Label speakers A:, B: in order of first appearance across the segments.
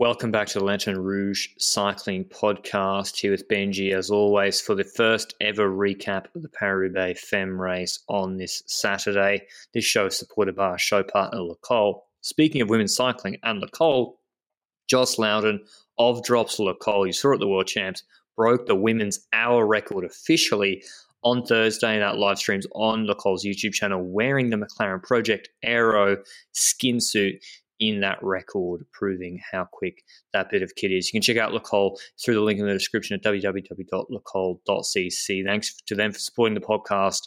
A: Welcome back to the Lanterne Rouge Cycling Podcast. Here with Benji, as always, for the first ever recap of the Paris-Roubaix Femme race on this Saturday. This show is supported by our show partner, Le Col. Speaking of women's cycling and Le Col, Joss Lowden of Drops Le Col, you saw at the World Champs, broke the women's hour record officially on Thursday. That live streams on Le Col's YouTube channel wearing the McLaren Project Aero skin suit in that record, proving how quick that bit of kit is. You can check out Le Col through the link in the description at www.lecol.cc. Thanks to them for supporting the podcast.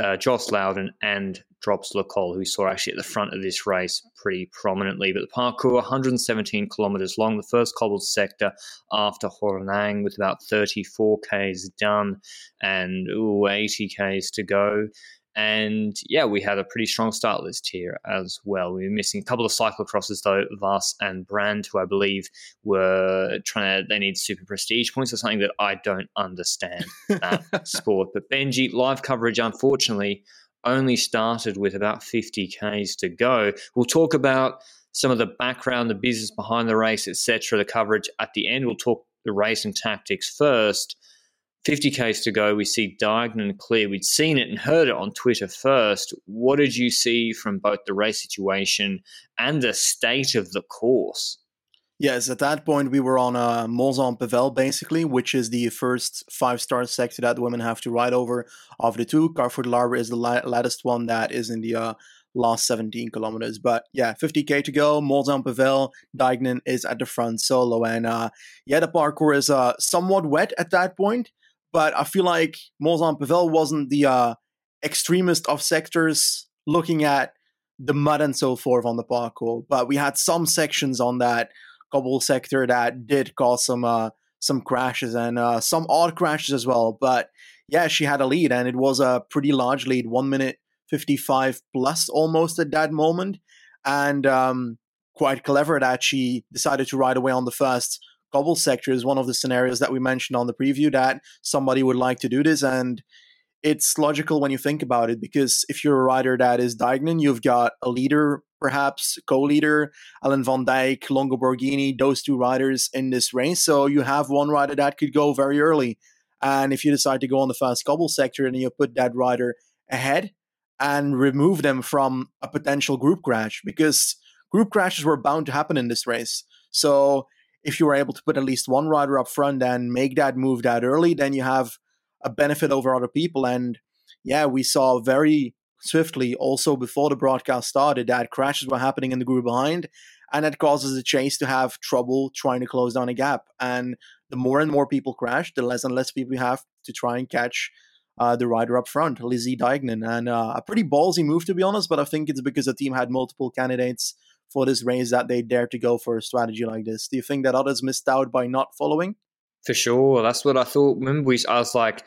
A: Uh, Joss Lowden and Drops Le Col, who saw actually at the front of this race pretty prominently. But the parcours, 117 kilometres long, the first cobbled sector after Hornaing, with about 34 Ks done and ooh, 80 Ks to go. And yeah, we had a pretty strong start list here as well. We were missing a couple of cyclocrosses though, Vas and Brand, who I believe were trying to, they need super prestige points or something that I don't understand that sport. But Benji, live coverage, unfortunately, only started with about 50 Ks to go. We'll talk about some of the background, the business behind the race, etc., the coverage at the end. We'll talk the race and tactics first. 50 Ks to go. We see and Clear. We'd seen it and heard it on Twitter first. What did you see from both the race situation and the state of the course?
B: Yes, at that point we were on a uh, Mons-en-Pévèle basically, which is the first five-star sector that women have to ride over of the two. Carrefour de is the latest one that is in the uh, last 17 kilometers. But yeah, 50k to go. Mons-en-Pévèle, Deignan is at the front solo, and uh, yeah, the parcours is uh, somewhat wet at that point but I feel like Mons-en-Pévèle wasn't the uh, extremist of sectors looking at the mud and so forth on the parkour. But we had some sections on that cobble sector that did cause some uh, some crashes and uh, some odd crashes as well. But yeah, she had a lead, and it was a pretty large lead, one minute fifty five plus almost at that moment, and um, quite clever that she decided to ride away on the first cobble sector is one of the scenarios that we mentioned on the preview that somebody would like to do this and it's logical when you think about it because if you're a rider that is Deignan, you've got a leader, perhaps co-leader, Ellen van Dijk, Longo Borghini, those two riders in this race. So you have one rider that could go very early. And if you decide to go on the fast cobble sector and you put that rider ahead and remove them from a potential group crash, because group crashes were bound to happen in this race. So if you were able to put at least one rider up front and make that move that early, then you have a benefit over other people. And yeah, we saw very swiftly also before the broadcast started that crashes were happening in the group behind and that causes the chase to have trouble trying to close down a gap and the more and more people crash the less and less people you have to try and catch uh, the rider up front lizzie Deignan. and uh, a pretty ballsy move to be honest but i think it's because the team had multiple candidates for this race that they dare to go for a strategy like this. Do you think that others missed out by not following?
A: For sure. That's what I thought. Remember, we, I was like,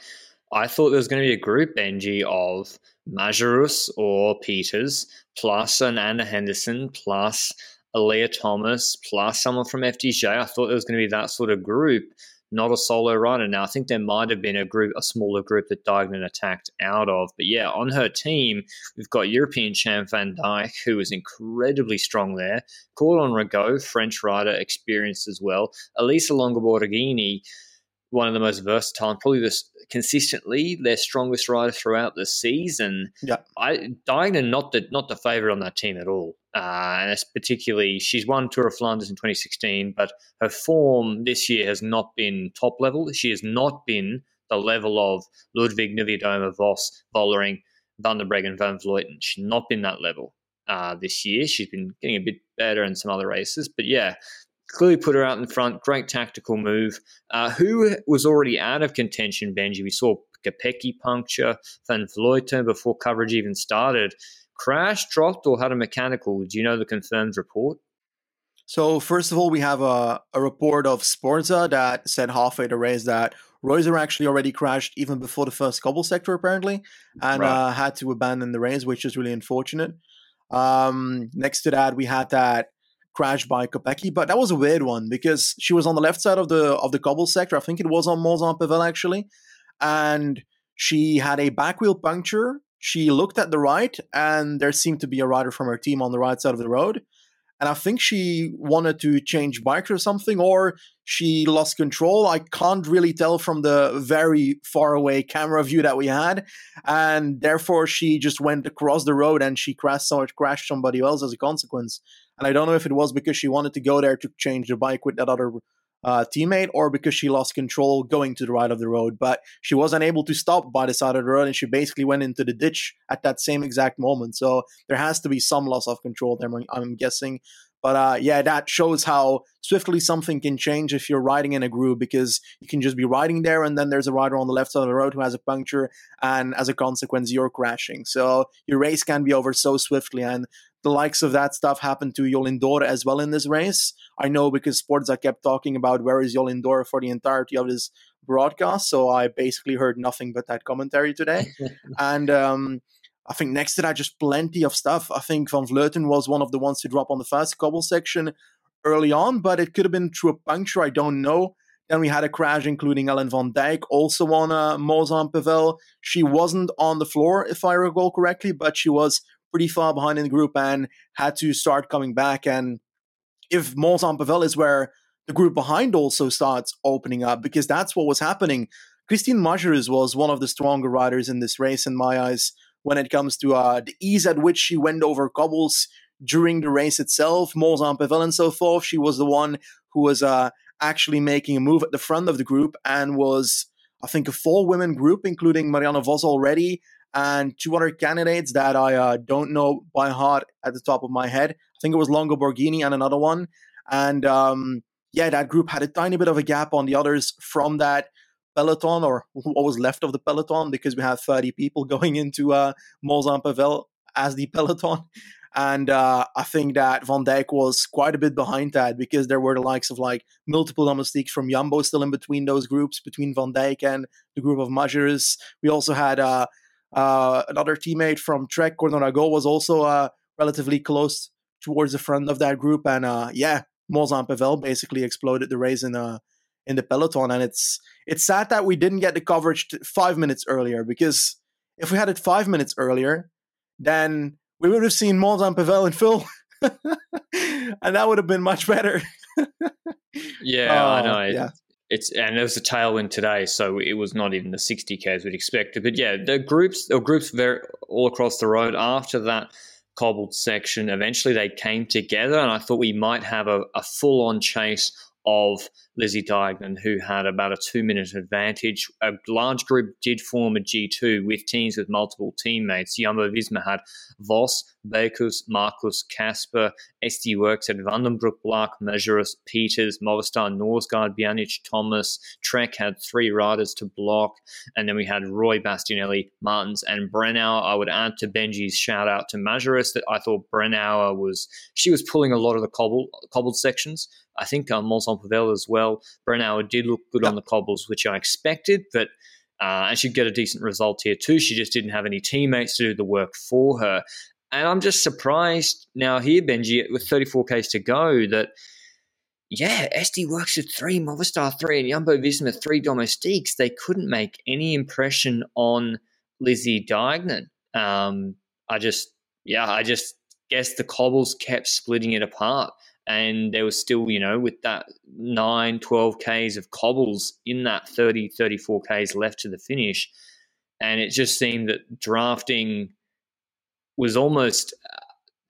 A: I thought there was going to be a group, Benji, of Majerus or Pieters, plus an Anna Henderson, plus a Leah Thomas, plus someone from FDJ. I thought there was going to be that sort of group not a solo rider. Now, I think there might have been a group, a smaller group that Deignan attacked out of. But yeah, on her team, we've got European champ Van Dijk, who was incredibly strong there. Cordon Ragot, French rider, experienced as well. Elisa Longo Borghini, one of the most versatile and probably this consistently their strongest rider throughout the season.
B: Yeah,
A: I not the not the favorite on that team at all. Uh, and it's particularly she's won Tour of Flanders in 2016, but her form this year has not been top level. She has not been the level of Ludwig Niewiadoma, Vos, Vollering, Van der Breggen, Van Vleuten. She's not been that level uh, this year. She's been getting a bit better in some other races, but yeah, clearly put her out in front. Great tactical move. Uh, who was already out of contention, Benji? We saw Kopecky puncture Van Vleuten before coverage even started. crashed, dropped, or had a mechanical? Do you know the confirmed report?
B: So first of all, we have a, a report of Sporza that said halfway the race that Reusser actually already crashed even before the first cobble sector apparently, and right. uh, had to abandon the race, which is really unfortunate. Um, next to that, we had that crash by Kopecky, but that was a weird one because she was on the left side of the of the cobble sector. I think it was on Mons-en-Pévèle actually, and she had a back wheel puncture. She looked at the right, and there seemed to be a rider from her team on the right side of the road and I think she wanted to change bikes or something, or she lost control. I can't really tell from the very far away camera view that we had, and therefore she just went across the road and she crashed, so crashed somebody else as a consequence. And I don't know if it was because she wanted to go there to change the bike with that other uh, teammate or because she lost control going to the right of the road. But she was unable to stop by the side of the road and she basically went into the ditch at that same exact moment. So there has to be some loss of control there, I'm guessing. But uh, yeah, that shows how swiftly something can change if you're riding in a group because you can just be riding there and then there's a rider on the left side of the road who has a puncture and as a consequence you're crashing. So your race can be over so swiftly and the likes of that stuff happened to Jolien D'Hoore as well in this race. I know because Sporza kept talking about where is Jolien D'Hoore for the entirety of this broadcast, so I basically heard nothing but that commentary today. and um, I think next to that, just plenty of stuff. I think Van Vleuten was one of the ones to drop on the fast cobble section early on, but it could have been through a puncture. I don't know. Then we had a crash, including Ellen van Dijk, also on uh, Mons-en-Pévèle. She wasn't on the floor, if I recall correctly, but she was pretty far behind in the group and had to start coming back. And if Mons-en-Pévèle is where the group behind also starts opening up, because that's what was happening. Christine Majerus was one of the stronger riders in this race, in my eyes, when it comes to uh, the ease at which she went over cobbles during the race itself, Mons-en-Pévèle and so forth. She was the one who was uh, actually making a move at the front of the group and was, I think, a four women group, including Marianne Vos already, and two other candidates that I uh, don't know by heart at the top of my head. I think it was Longo Borghini and another one. And um, yeah, that group had a tiny bit of a gap on the others from that peloton or what was left of the peloton because we had 30 people going into uh, as the peloton. And uh, I think that Van Dijk was quite a bit behind that because there were the likes of like multiple domestiques from Jumbo still in between those groups, between Van Dijk and the group of Majerus. We also had uh, uh, another teammate from Trek, Cordon Ragot, was also uh, relatively close towards the front of that group. And uh, yeah, Mons-en-Pévèle basically exploded the race in uh, in the peloton. And it's it's sad that we didn't get the coverage five minutes earlier because if we had it five minutes earlier, then we would have seen Mons-en-Pévèle Phil. and that would have been much better.
A: yeah, I know. Yeah it's and there was a tailwind today, so it was not even the 60k as we'd expected. But yeah, the groups, the groups very all across the road. After that cobbled section, eventually they came together, and I thought we might have a, a full on chase of Lizzie Deignan, who had about a two minute advantage. A large group did form a G2 with teams with multiple teammates. Jumbo Visma had Vos, Bakers, Markus, Casper, SD Worx at Vandenbroek, Blaak, Majerus, Pieters, Movistar, Norsgaard, Biannic, Thomas. Trek had three riders to block. And then we had Roy Bastianelli, Martins, and Brennauer. I would add to Benji's shout out to Majerus that I thought Brennauer was, she was pulling a lot of the cobble, cobbled sections. I think um, Mons-en-Pévèle as well. Brennauer did look good yep. on the cobbles, which I expected, but uh, and she'd get a decent result here too. She just didn't have any teammates to do the work for her. And I'm just surprised now here, Benji, with 34Ks to go, that, yeah, SD Worx with three, Movistar three, and Jumbo Visma three domestiques. They couldn't make any impression on Lizzie Deignan. Um, I just, yeah, I just guess the cobbles kept splitting it apart and there was still, you know, with that 9, 12 Ks of cobbles in that 30, 34 Ks left to the finish. And it just seemed that drafting was almost, uh,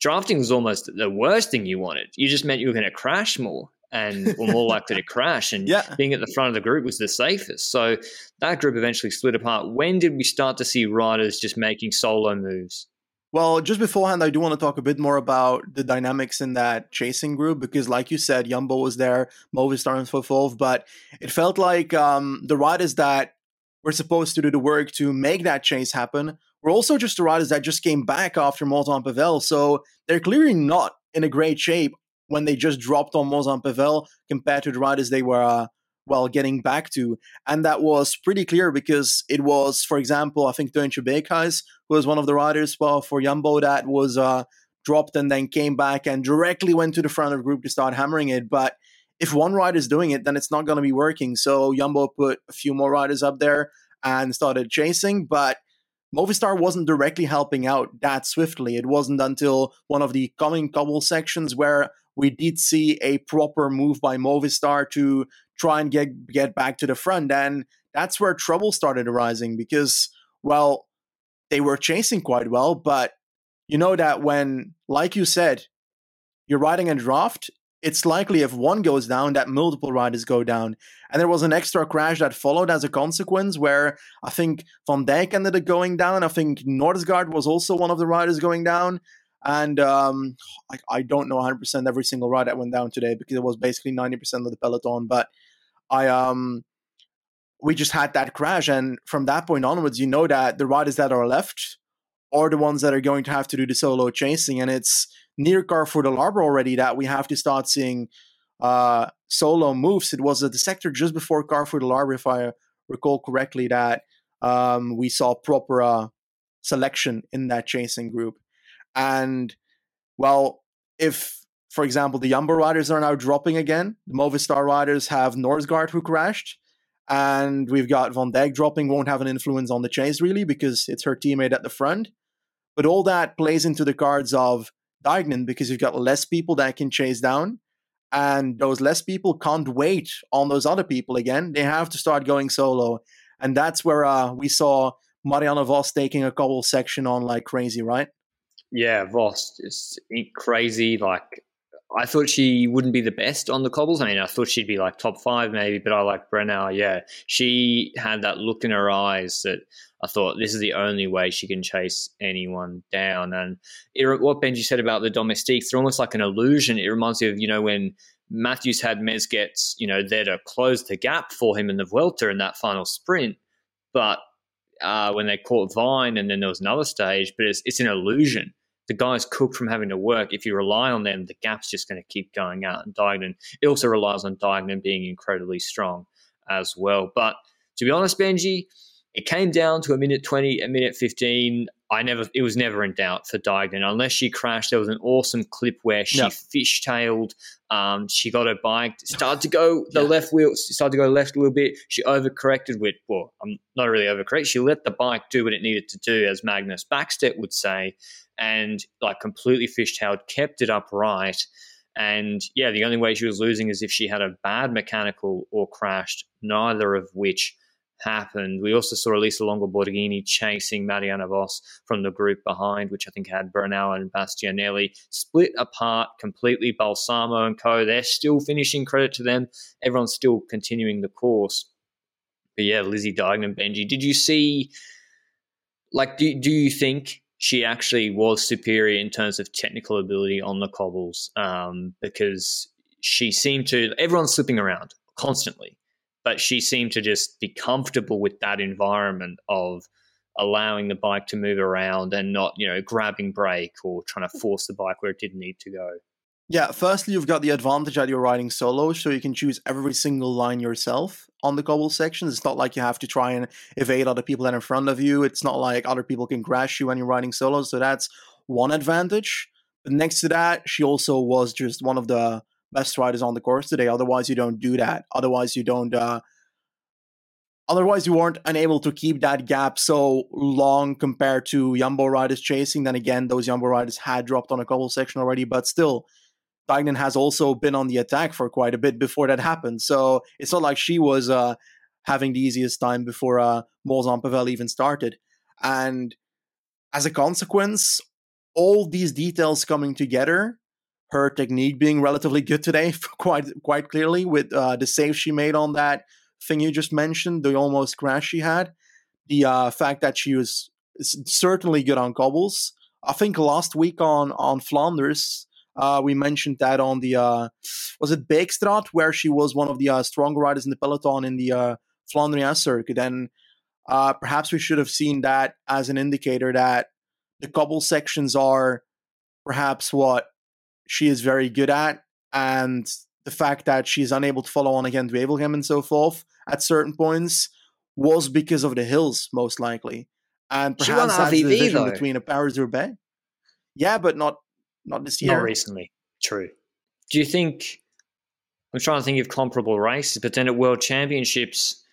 A: drafting was almost the worst thing you wanted. You just meant you were going to crash more and were more likely to crash. And yeah. being at the front of the group was the safest. So that group eventually split apart. When did we start to see riders just making solo moves?
B: Well, just beforehand, I do want to talk a bit more about the dynamics in that chasing group because, like you said, Yumbo was there, Movistar and forth, but it felt like um, the riders that were supposed to do the work to make that chase happen were also just the riders that just came back after Mons-en-Pévèle. So they're clearly not in a great shape when they just dropped on Mons-en-Pévèle compared to the riders they were, uh, well, getting back to. And that was pretty clear because it was, for example, I think Teuntje Beekhuis, who was one of the riders well, for Jumbo that was uh, dropped and then came back and directly went to the front of the group to start hammering it. But if one rider is doing it, then it's not going to be working. So Jumbo put a few more riders up there and started chasing, but Movistar wasn't directly helping out that swiftly. It wasn't until one of the coming couple sections where we did see a proper move by Movistar to try and get get back to the front, and that's where trouble started arising because, well, they were chasing quite well, but you know that when, like you said, you're riding a draft, it's likely if one goes down that multiple riders go down. And there was an extra crash that followed as a consequence where I think Van Dijk ended up going down. I think Norsgaard was also one of the riders going down. And um, I, I, don't know 100% every single ride that went down today because it was basically 90% of the peloton. But I um, we just had that crash. And from that point onwards, you know that the riders that are left are the ones that are going to have to do the solo chasing. And it's near Carrefour de l'Arbre already that we have to start seeing uh, solo moves. It was at the sector just before Carrefour de l'Arbre, if I recall correctly, that um, we saw proper uh, selection in that chasing group. And well, if for example the Jumbo riders are now dropping again, the Movistar riders have Norsgaard who crashed, and we've got Van Dijk dropping won't have an influence on the chase really because it's her teammate at the front. But all that plays into the cards of Deignan because you've got less people that can chase down. And those less people can't wait on those other people again. They have to start going solo. And that's where uh, we saw Marianne Vos taking a couple section on like crazy, right?
A: Yeah, Vos is crazy. Like, I thought she wouldn't be the best on the cobbles. I mean, I thought she'd be like top five maybe, but I like Brennauer. Yeah, she had that look in her eyes that I thought this is the only way she can chase anyone down. And it, what Benji said about the domestiques, they're almost like an illusion. It reminds me of, you know, when Matthews had Mezgec, you know, there to close the gap for him in the Vuelta in that final sprint. But uh, when they caught Vine and then there was another stage, but it's, it's an illusion. The guys cook from having to work. If you rely on them, the gap's just going to keep going out. And Deignan, it also relies on Deignan being incredibly strong as well. But to be honest, Benji, it came down to a minute 20, a minute 15. I never, it was never in doubt for Deignan unless she crashed. There was an awesome clip where she yep. fishtailed. Um, she got her bike, started to go the left wheel, started to go left a little bit. She overcorrected with, well, I'm not really overcorrect. She let the bike do what it needed to do, as Magnus Backstedt would say, and like completely fishtailed, kept it upright. And yeah, the only way she was losing is if she had a bad mechanical or crashed, neither of which happened. We also saw Elisa Longo Borghini chasing Marianne Vos from the group behind, which I think had Bernal and Bastianelli split apart completely. Balsamo and co, they're still finishing credit to them. Everyone's still continuing the course. But yeah, Lizzie Deignan, Benji, did you see, like, do, do you think she actually was superior in terms of technical ability on the cobbles? Um, because she seemed to, everyone's slipping around constantly but she seemed to just be comfortable with that environment of allowing the bike to move around and not, you know, grabbing brake or trying to force the bike where it didn't need to go.
B: Yeah, firstly, you've got the advantage that you're riding solo, so you can choose every single line yourself on the cobble sections. It's not like you have to try and evade other people that are in front of you. It's not like other people can crash you when you're riding solo, so that's one advantage. But next to that, she also was just one of the best riders on the course today. Otherwise, you don't do that. Otherwise, you don't. Uh, otherwise, you weren't unable to keep that gap so long compared to Yumbo riders chasing. Then again, those Yumbo riders had dropped on a couple section already, but still, Deignan has also been on the attack for quite a bit before that happened. So it's not like she was uh, having the easiest time before uh, Mons-en-Pévèle even started. And as a consequence, all these details coming together her technique being relatively good today, quite quite clearly with uh, the save she made on that thing you just mentioned, the almost crash she had, the uh, fact that she was certainly good on cobbles. I think last week on on Flanders, uh, we mentioned that on the uh, was it Beekstraat where she was one of the uh, stronger riders in the peloton in the uh, Flandrian circuit, and perhaps we should have seen that as an indicator that the couple sections are perhaps what she is very good at, and the fact that she's unable to follow on again to Wevelgem and so forth at certain points was because of the hills, most likely. And perhaps that's the division though. between a Paris Roubaix. Yeah, but not not this year.
A: Not recently. True. Do you think? I'm trying to think of comparable races, but then at World Championships,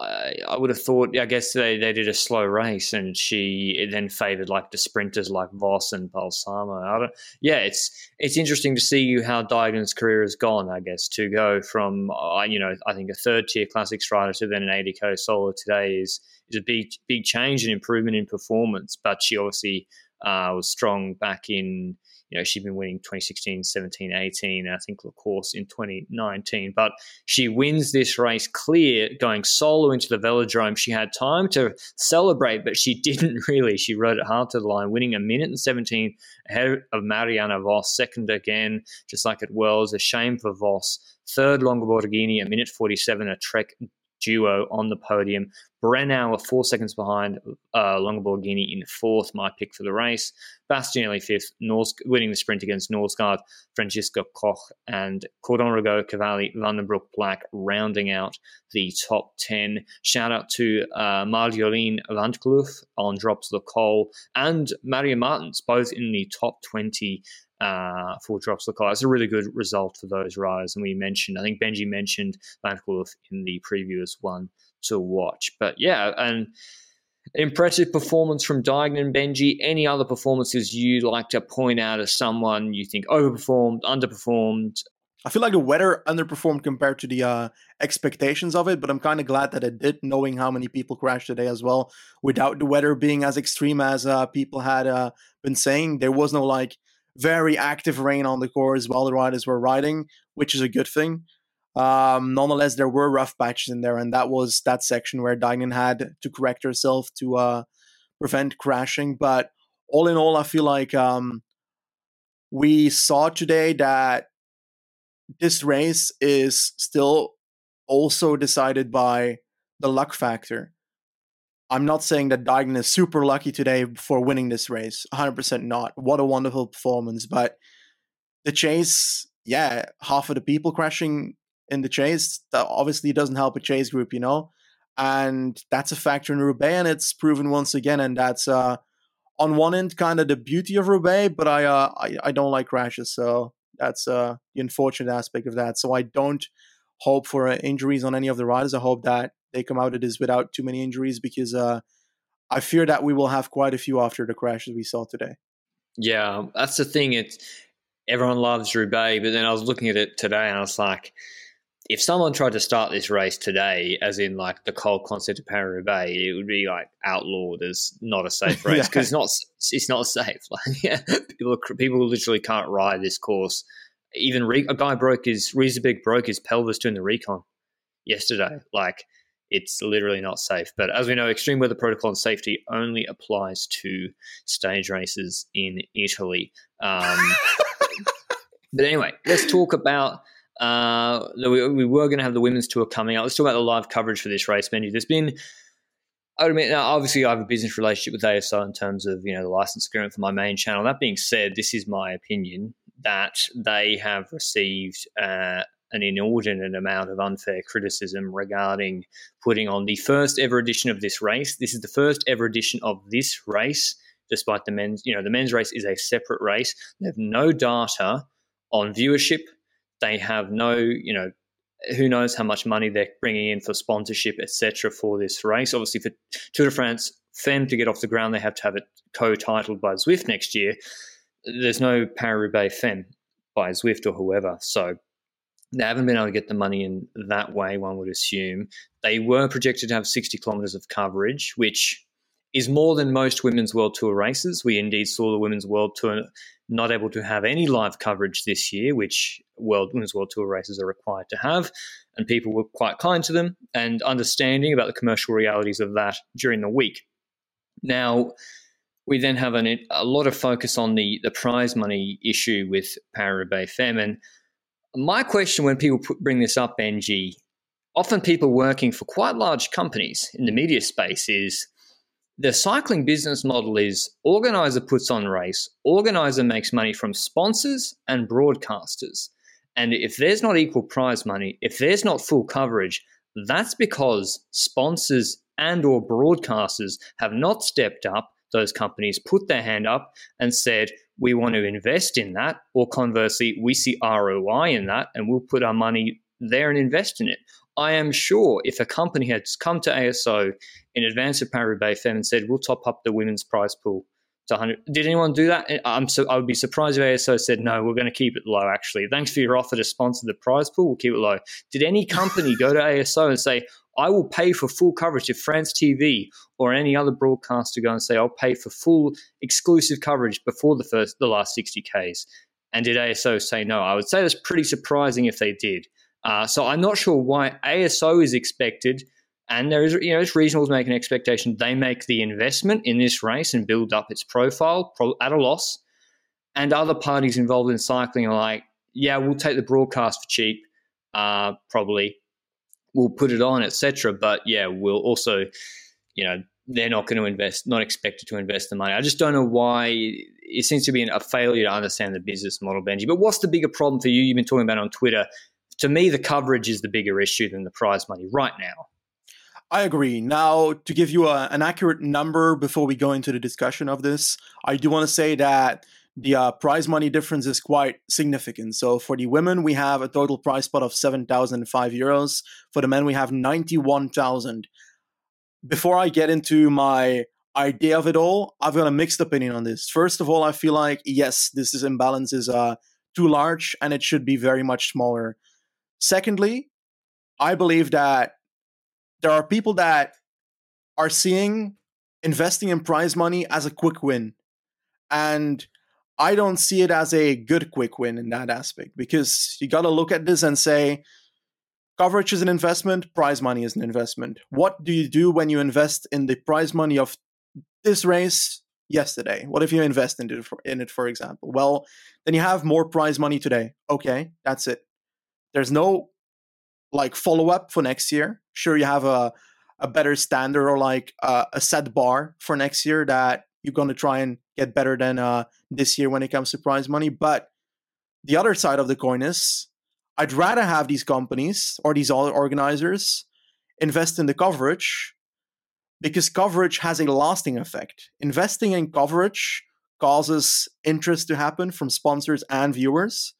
A: I, would have thought. I guess they, they did a slow race, and she then favoured like the sprinters like Vos and Balsamo. I don't. Yeah, it's it's interesting to see how Deignan's career has gone. I guess to go from uh, you know I think a third tier classics rider to then an 80k solo today is is a big big change and improvement in performance. But she obviously uh, was strong back in you know, she'd been winning 2016, 17, 18, and I think La Course in 2019. But she wins this race clear, going solo into the velodrome. She had time to celebrate, but she didn't really. She rode it hard to the line, winning a minute and 17 ahead of Mariana Vos, second again, just like at Worlds. A shame for Vos. Third, Longo Borghini, a minute 47, a Trek duo on the podium. Brennauer four seconds behind uh, Longo Borghini in fourth, my pick for the race. Bastianelli fifth, Nors- winning the sprint against Norsgaard, Franziska Koch, and Cordon Ragot, Cavalli, Vandenbroek, Blaak rounding out the top 10. Shout out to uh, Marjolein van 't on Drops Le Col and Maria Martins, both in the top 20 uh, for Drops Le Col. It's a really good result for those riders. And we mentioned, I think Benji mentioned Van in the previous one to watch. But yeah, and impressive performance from Deignan Benji. Any other performances you'd like to point out as someone you think overperformed, underperformed?
B: I feel like the weather underperformed compared to the uh, expectations of it, but I'm kind of glad that it did, knowing how many people crashed today as well. Without the weather being as extreme as uh, people had uh, been saying, there was no like very active rain on the course while the riders were riding, which is a good thing. Um, nonetheless, there were rough patches in there, and that was that section where Deignan had to correct herself to uh, prevent crashing. But all in all, I feel like um, we saw today that this race is still also decided by the luck factor. I'm not saying that Deignan is super lucky today for winning this race. 100% not. What a wonderful performance. But the chase, yeah, half of the people crashing in the chase, that obviously doesn't help a chase group, you know? And that's a factor in Roubaix, and it's proven once again. And that's uh, on one end kind of the beauty of Roubaix, but I, uh, I, I don't like crashes. So that's uh, the unfortunate aspect of that. So I don't hope for uh, injuries on any of the riders. I hope that they come out of this without too many injuries because uh, I fear that we will have quite a few after the crashes we saw today.
A: Yeah, that's the thing. It's everyone loves Roubaix, but then I was looking at it today and I was like, if someone tried to start this race today, as in like the cold Concert of Paris Roubaix, it would be like outlawed as not a safe race because yeah. it's not it's not safe. Like yeah, people people literally can't ride this course. Even a guy broke his Riesebeek broke his pelvis doing the recon yesterday. Like it's literally not safe. But as we know, extreme weather protocol and safety only applies to stage races in Italy. Um, but anyway, let's talk about. Uh, we, we were going to have the women's tour coming out. Let's talk about the live coverage for this race, Benji. There's been I would admit, now obviously, I have a business relationship with ASO in terms of you know the license agreement for my main channel. That being said, this is my opinion that they have received uh, an inordinate amount of unfair criticism regarding putting on the first ever edition of this race. This is the first ever edition of this race, despite the men's, you know, the men's race is a separate race. They have no data on viewership. They have no, you know, who knows how much money they're bringing in for sponsorship, etc., for this race. Obviously, for Tour de France Femme to get off the ground, they have to have it co-titled by Zwift next year. There's no Paris-Roubaix Femme by Zwift or whoever, so they haven't been able to get the money in that way, one would assume. They were projected to have 60 kilometres of coverage, which is more than most women's world tour races. We indeed saw the women's world tour not able to have any live coverage this year, which world women's world tour races are required to have. And people were quite kind to them and understanding about the commercial realities of that during the week. Now, we then have an, a lot of focus on the, the prize money issue with Paris-Roubaix Femme. And my question when people put, bring this up, Benji, often people working for quite large companies in the media space is the cycling business model is organizer puts on race, organizer makes money from sponsors and broadcasters. And if there's not equal prize money, if there's not full coverage, that's because sponsors and or broadcasters have not stepped up. Those companies put their hand up and said, we want to invest in that, or conversely, we see ROI in that and we'll put our money there and invest in it. I am sure if a company had come to ASO in advance of Paris Femme and said, we'll top up the women's prize pool to 100, did anyone do that? I'm so, I would be surprised if ASO said, no, we're going to keep it low, actually. Thanks for your offer to sponsor the prize pool. We'll keep it low. Did any company go to ASO and say, I will pay for full coverage if France TV or any other broadcaster go and say, I'll pay for full exclusive coverage before the first, the last 60 Ks. And did ASO say no? I would say that's pretty surprising if they did. Uh, so I'm not sure why ASO is expected, and there is you know it's reasonable to make an expectation they make the investment in this race and build up its profile at a loss, and other parties involved in cycling are like, yeah, we'll take the broadcast for cheap, uh, probably, we'll put it on, etc. But yeah, we'll also, you know, they're not going to invest, not expected to invest the money. I just don't know why it seems to be a failure to understand the business model, Benji. But what's the bigger problem for you? You've been talking about on Twitter to me, the coverage is the bigger issue than the prize money right now.
B: I agree. Now, to give you a, an accurate number before we go into the discussion of this, I do want to say that the uh, prize money difference is quite significant. So for the women, we have a total prize pot of 7,005 euros. For the men, we have 91,000. Before I get into my idea of it all, I've got a mixed opinion on this. First of all, I feel like, yes, this is imbalance is uh, too large and it should be very much smaller. Secondly, I believe that there are people that are seeing investing in prize money as a quick win. And I don't see it as a good quick win in that aspect because you got to look at this and say coverage is an investment, prize money is an investment. What do you do when you invest in the prize money of this race yesterday? What if you invest in it, for, in it, for example? Well, then you have more prize money today. Okay, that's it. There's no like follow up for next year. Sure, you have a a better standard or like uh, a set bar for next year that you're going to try and get better than uh, this year when it comes to prize money. But the other side of the coin is I'd rather have these companies or these other organizers invest in the coverage because coverage has a lasting effect. Investing in coverage causes interest to happen from sponsors and viewers,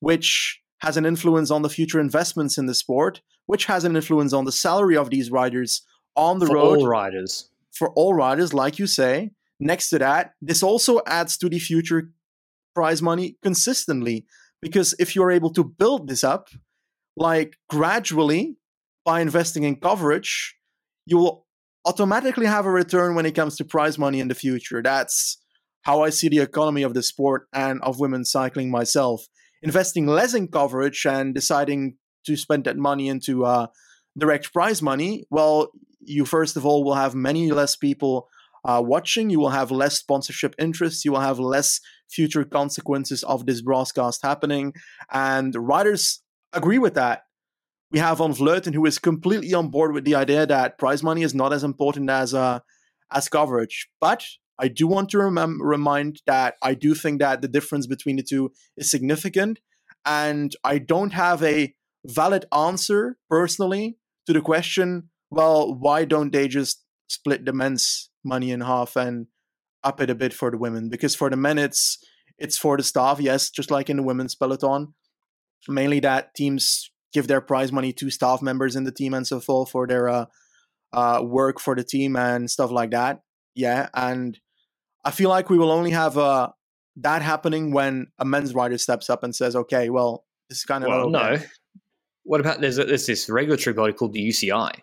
B: which has an influence on the future investments in the sport, which has an influence on the salary of these riders on the
A: for
B: road.
A: For all riders.
B: For all riders, like you say. Next to that, this also adds to the future prize money consistently. Because if you're able to build this up, like gradually by investing in coverage, you will automatically have a return when it comes to prize money in the future. That's how I see the economy of the sport and of women's cycling myself investing less in coverage and deciding to spend that money into uh, direct prize money, well, you first of all will have many less people uh, watching. You will have less sponsorship interests. You will have less future consequences of this broadcast happening. And writers agree with that. We have Van Vleuten, who is completely on board with the idea that prize money is not as important as uh, as coverage. But I do want to rem- remind that I do think that the difference between the two is significant. And I don't have a valid answer personally to the question well, why don't they just split the men's money in half and up it a bit for the women? Because for the men, it's it's for the staff, yes, just like in the women's peloton. Mainly that teams give their prize money to staff members in the team and so forth for their uh, uh, work for the team and stuff like that. Yeah, and I feel like we will only have uh, that happening when a men's rider steps up and says, "Okay, well, this is kind of
A: well, no." What about there's, a, there's this regulatory body called the UCI.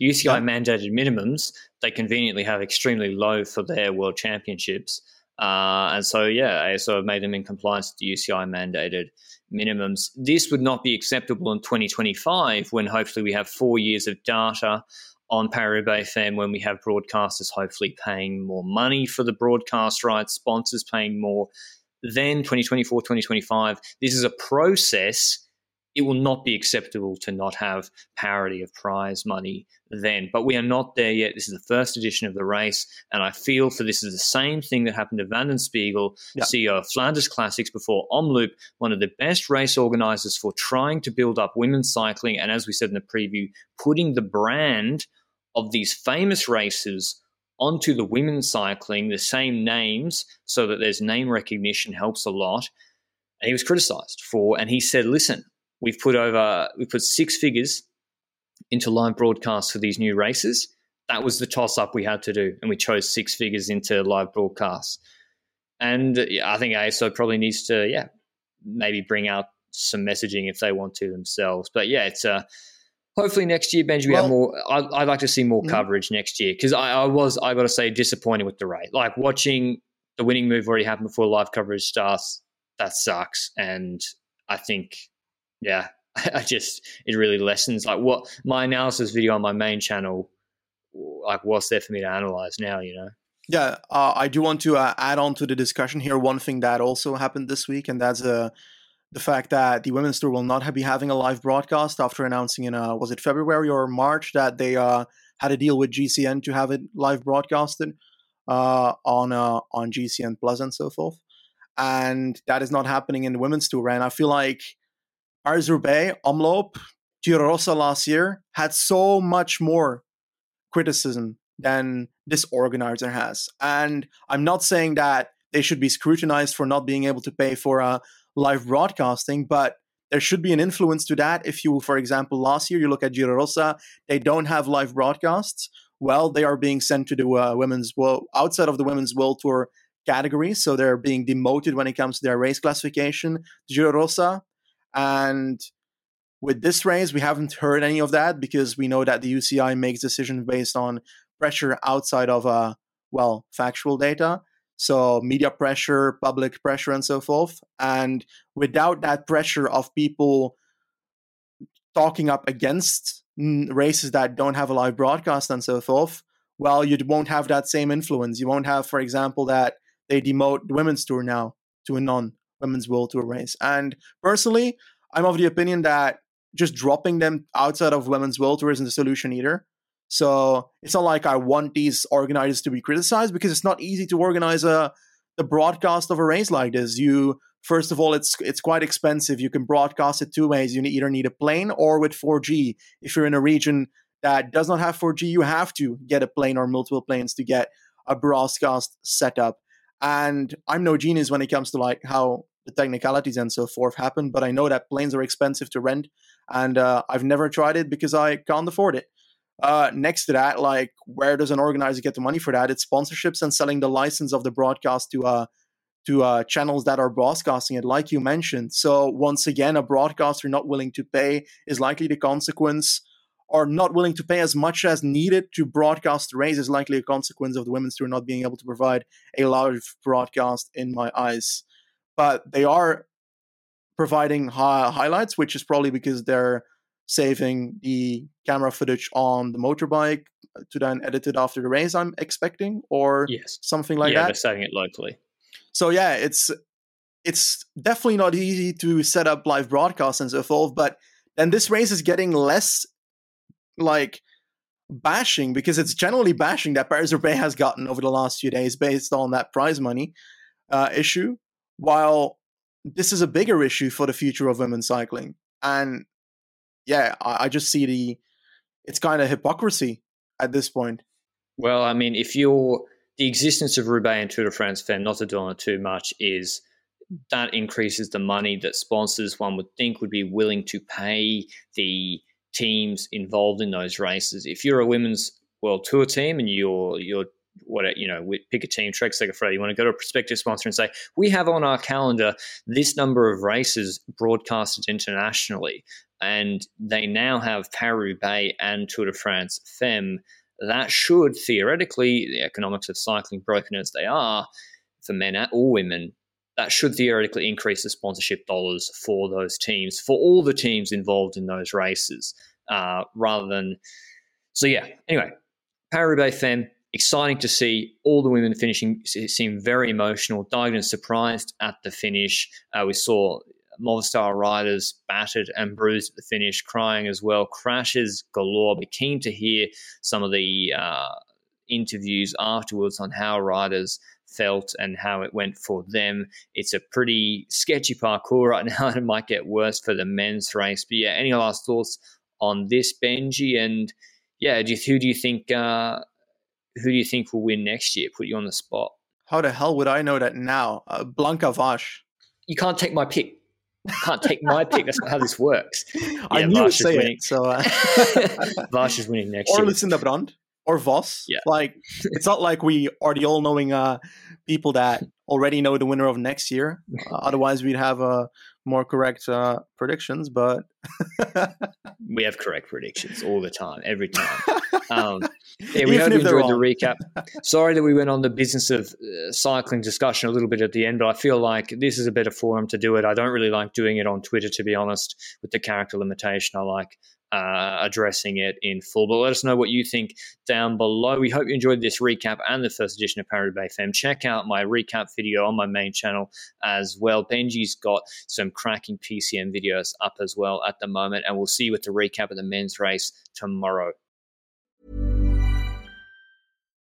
A: UCI mandated minimums they conveniently have extremely low for their world championships, uh, and so yeah, ASO have made them in compliance with the UCI mandated minimums. This would not be acceptable in 2025 when hopefully we have four years of data on Paris FM when we have broadcasters hopefully paying more money for the broadcast rights, sponsors paying more. Then 2024, 2025, this is a process it will not be acceptable to not have parity of prize money then. But we are not there yet. This is the first edition of the race, and I feel for this is the same thing that happened to Van den Spiegel, yeah. CEO of Flanders Classics before Omloop, one of the best race organizers for trying to build up women's cycling, and as we said in the preview, putting the brand of these famous races onto the women's cycling, the same names, so that there's name recognition helps a lot. And he was criticized for, and he said, listen, We've put over we put six figures into live broadcasts for these new races. That was the toss up we had to do, and we chose six figures into live broadcasts. And yeah, I think ASO probably needs to, yeah, maybe bring out some messaging if they want to themselves. But yeah, it's uh, hopefully next year, Benji, we well, have more. I, would like to see more mm-hmm. coverage next year because I, I, was, I got to say, disappointed with the rate. Like watching the winning move already happen before live coverage starts. That sucks, and I think yeah, I just it really lessens like what my analysis video on my main channel, like what's there for me to analyze now, you know.
B: Yeah, uh, I do want to uh, add on to the discussion here one thing that also happened this week, and that's uh, the fact that the women's tour will not be having a live broadcast after announcing in uh, was it February or March that they uh, had a deal with GCN to have it live broadcasted uh, on uh, on GCN Plus and so forth, and that is not happening in the women's tour. And I feel like Paris-Roubaix, Omloop, Giro Rosa last year had so much more criticism than this organizer has. And I'm not saying that they should be scrutinized for not being able to pay for uh, live broadcasting, but there should be an influence to that. If you, for example, last year you look at Giro Rosa, they don't have live broadcasts. Well, they are being sent to the uh, women's world outside of the women's world tour category, so they're being demoted when it comes to their race classification. Giro Rosa and with this race, we haven't heard any of that because we know that the UCI makes decisions based on pressure outside of uh, well factual data. So media pressure, public pressure, and so forth. And without that pressure of people talking up against races that don't have a live broadcast and so forth, well, you won't have that same influence. You won't have, for example, that they demote the women's tour now to a non women's world tour race. And personally, I'm of the opinion that just dropping them outside of women's world tour isn't the solution either. So it's not like I want these organizers to be criticized because it's not easy to organize a the broadcast of a race like this. You first of all, it's it's quite expensive. You can broadcast it two ways. You either need a plane or with 4G. If you're in a region that does not have 4G, you have to get a plane or multiple planes to get a broadcast set up. And I'm no genius when it comes to like how the technicalities and so forth happen, but I know that planes are expensive to rent, and uh, I've never tried it because I can't afford it. Uh, next to that, like where does an organizer get the money for that? It's sponsorships and selling the license of the broadcast to uh to uh, channels that are broadcasting it, like you mentioned. So once again, a broadcaster not willing to pay is likely the consequence are not willing to pay as much as needed to broadcast the race is likely a consequence of the women's tour not being able to provide a live broadcast in my eyes. But they are providing hi- highlights, which is probably because they're saving the camera footage on the motorbike to then edit it after the race, I'm expecting, or
A: yes.
B: something like
A: yeah,
B: that.
A: they're saving it locally.
B: So yeah, it's it's definitely not easy to set up live broadcasts and so forth, but then this race is getting less like bashing because it's generally bashing that Paris Roubaix has gotten over the last few days based on that prize money uh, issue, while this is a bigger issue for the future of women's cycling. And yeah, I, I just see the it's kind of hypocrisy at this point.
A: Well, I mean, if you're the existence of Roubaix and Tour de France fan, not to dwell on it too much, is that increases the money that sponsors one would think would be willing to pay the teams involved in those races. If you're a women's world tour team and you're you're what you know, pick a team, Trek Segafredo. You want to go to a prospective sponsor and say, we have on our calendar this number of races broadcasted internationally, and they now have Paris Bay and Tour de France Femme. That should theoretically, the economics of cycling broken as they are for men or women, that should theoretically increase the sponsorship dollars for those teams, for all the teams involved in those races, uh, rather than. So, yeah, anyway, Paris Femme, exciting to see all the women finishing seem very emotional. Deignan surprised at the finish. Uh, we saw Movistar riders battered and bruised at the finish, crying as well. Crashes galore. Be keen to hear some of the uh, interviews afterwards on how riders felt and how it went for them. It's a pretty sketchy parcours right now, and it might get worse for the men's race. But yeah, any last thoughts on this, Benji? And yeah, do you, who do you think? Uh, who do you think will win next year? Put you on the spot.
B: How the hell would I know that now? Uh, Blanka Vas.
A: You can't take my pick. can't take my pick. That's not how this works.
B: Yeah, I knew Vas say winning. it. So uh...
A: Vas is winning next
B: or
A: year.
B: Or Lucinda Brand or Vos.
A: Yeah.
B: Like it's not like we are the all knowing uh, people that already know the winner of next year. Uh, otherwise, we'd have uh, more correct uh, predictions. But
A: we have correct predictions all the time, every time. Um, yeah, we hope you enjoyed the recap. Sorry that we went on the business of uh, cycling discussion a little bit at the end, but I feel like this is a better forum to do it. I don't really like doing it on Twitter, to be honest, with the character limitation. I like uh, addressing it in full. But let us know what you think down below. We hope you enjoyed this recap and the first edition of Paris Femmes. Check out my recap video on my main channel as well. Benji's got some cracking PCM videos up as well at the moment, and we'll see you with the recap of the men's race tomorrow.